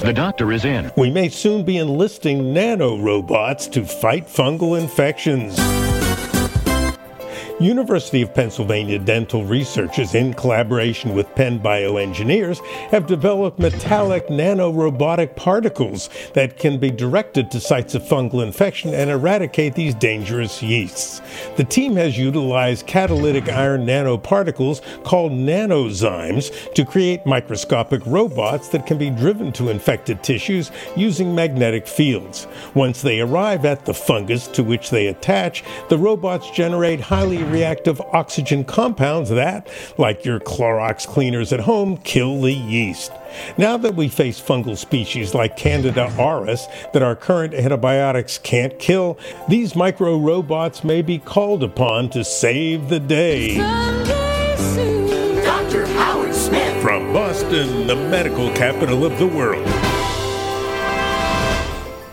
The doctor is in. We may soon be enlisting nanorobots to fight fungal infections. University of Pennsylvania dental researchers, in collaboration with Penn bioengineers, have developed metallic nanorobotic particles that can be directed to sites of fungal infection and eradicate these dangerous yeasts. The team has utilized catalytic iron nanoparticles called nanozymes to create microscopic robots that can be driven to infected tissues using magnetic fields. Once they arrive at the fungus to which they attach, the robots generate highly reactive oxygen compounds that, like your Clorox cleaners at home, kill the yeast. Now that we face fungal species like Candida auris that our current antibiotics can't kill, these micro robots may be called upon to save the day. Dr. Howard Smith. From Boston, the medical capital of the world.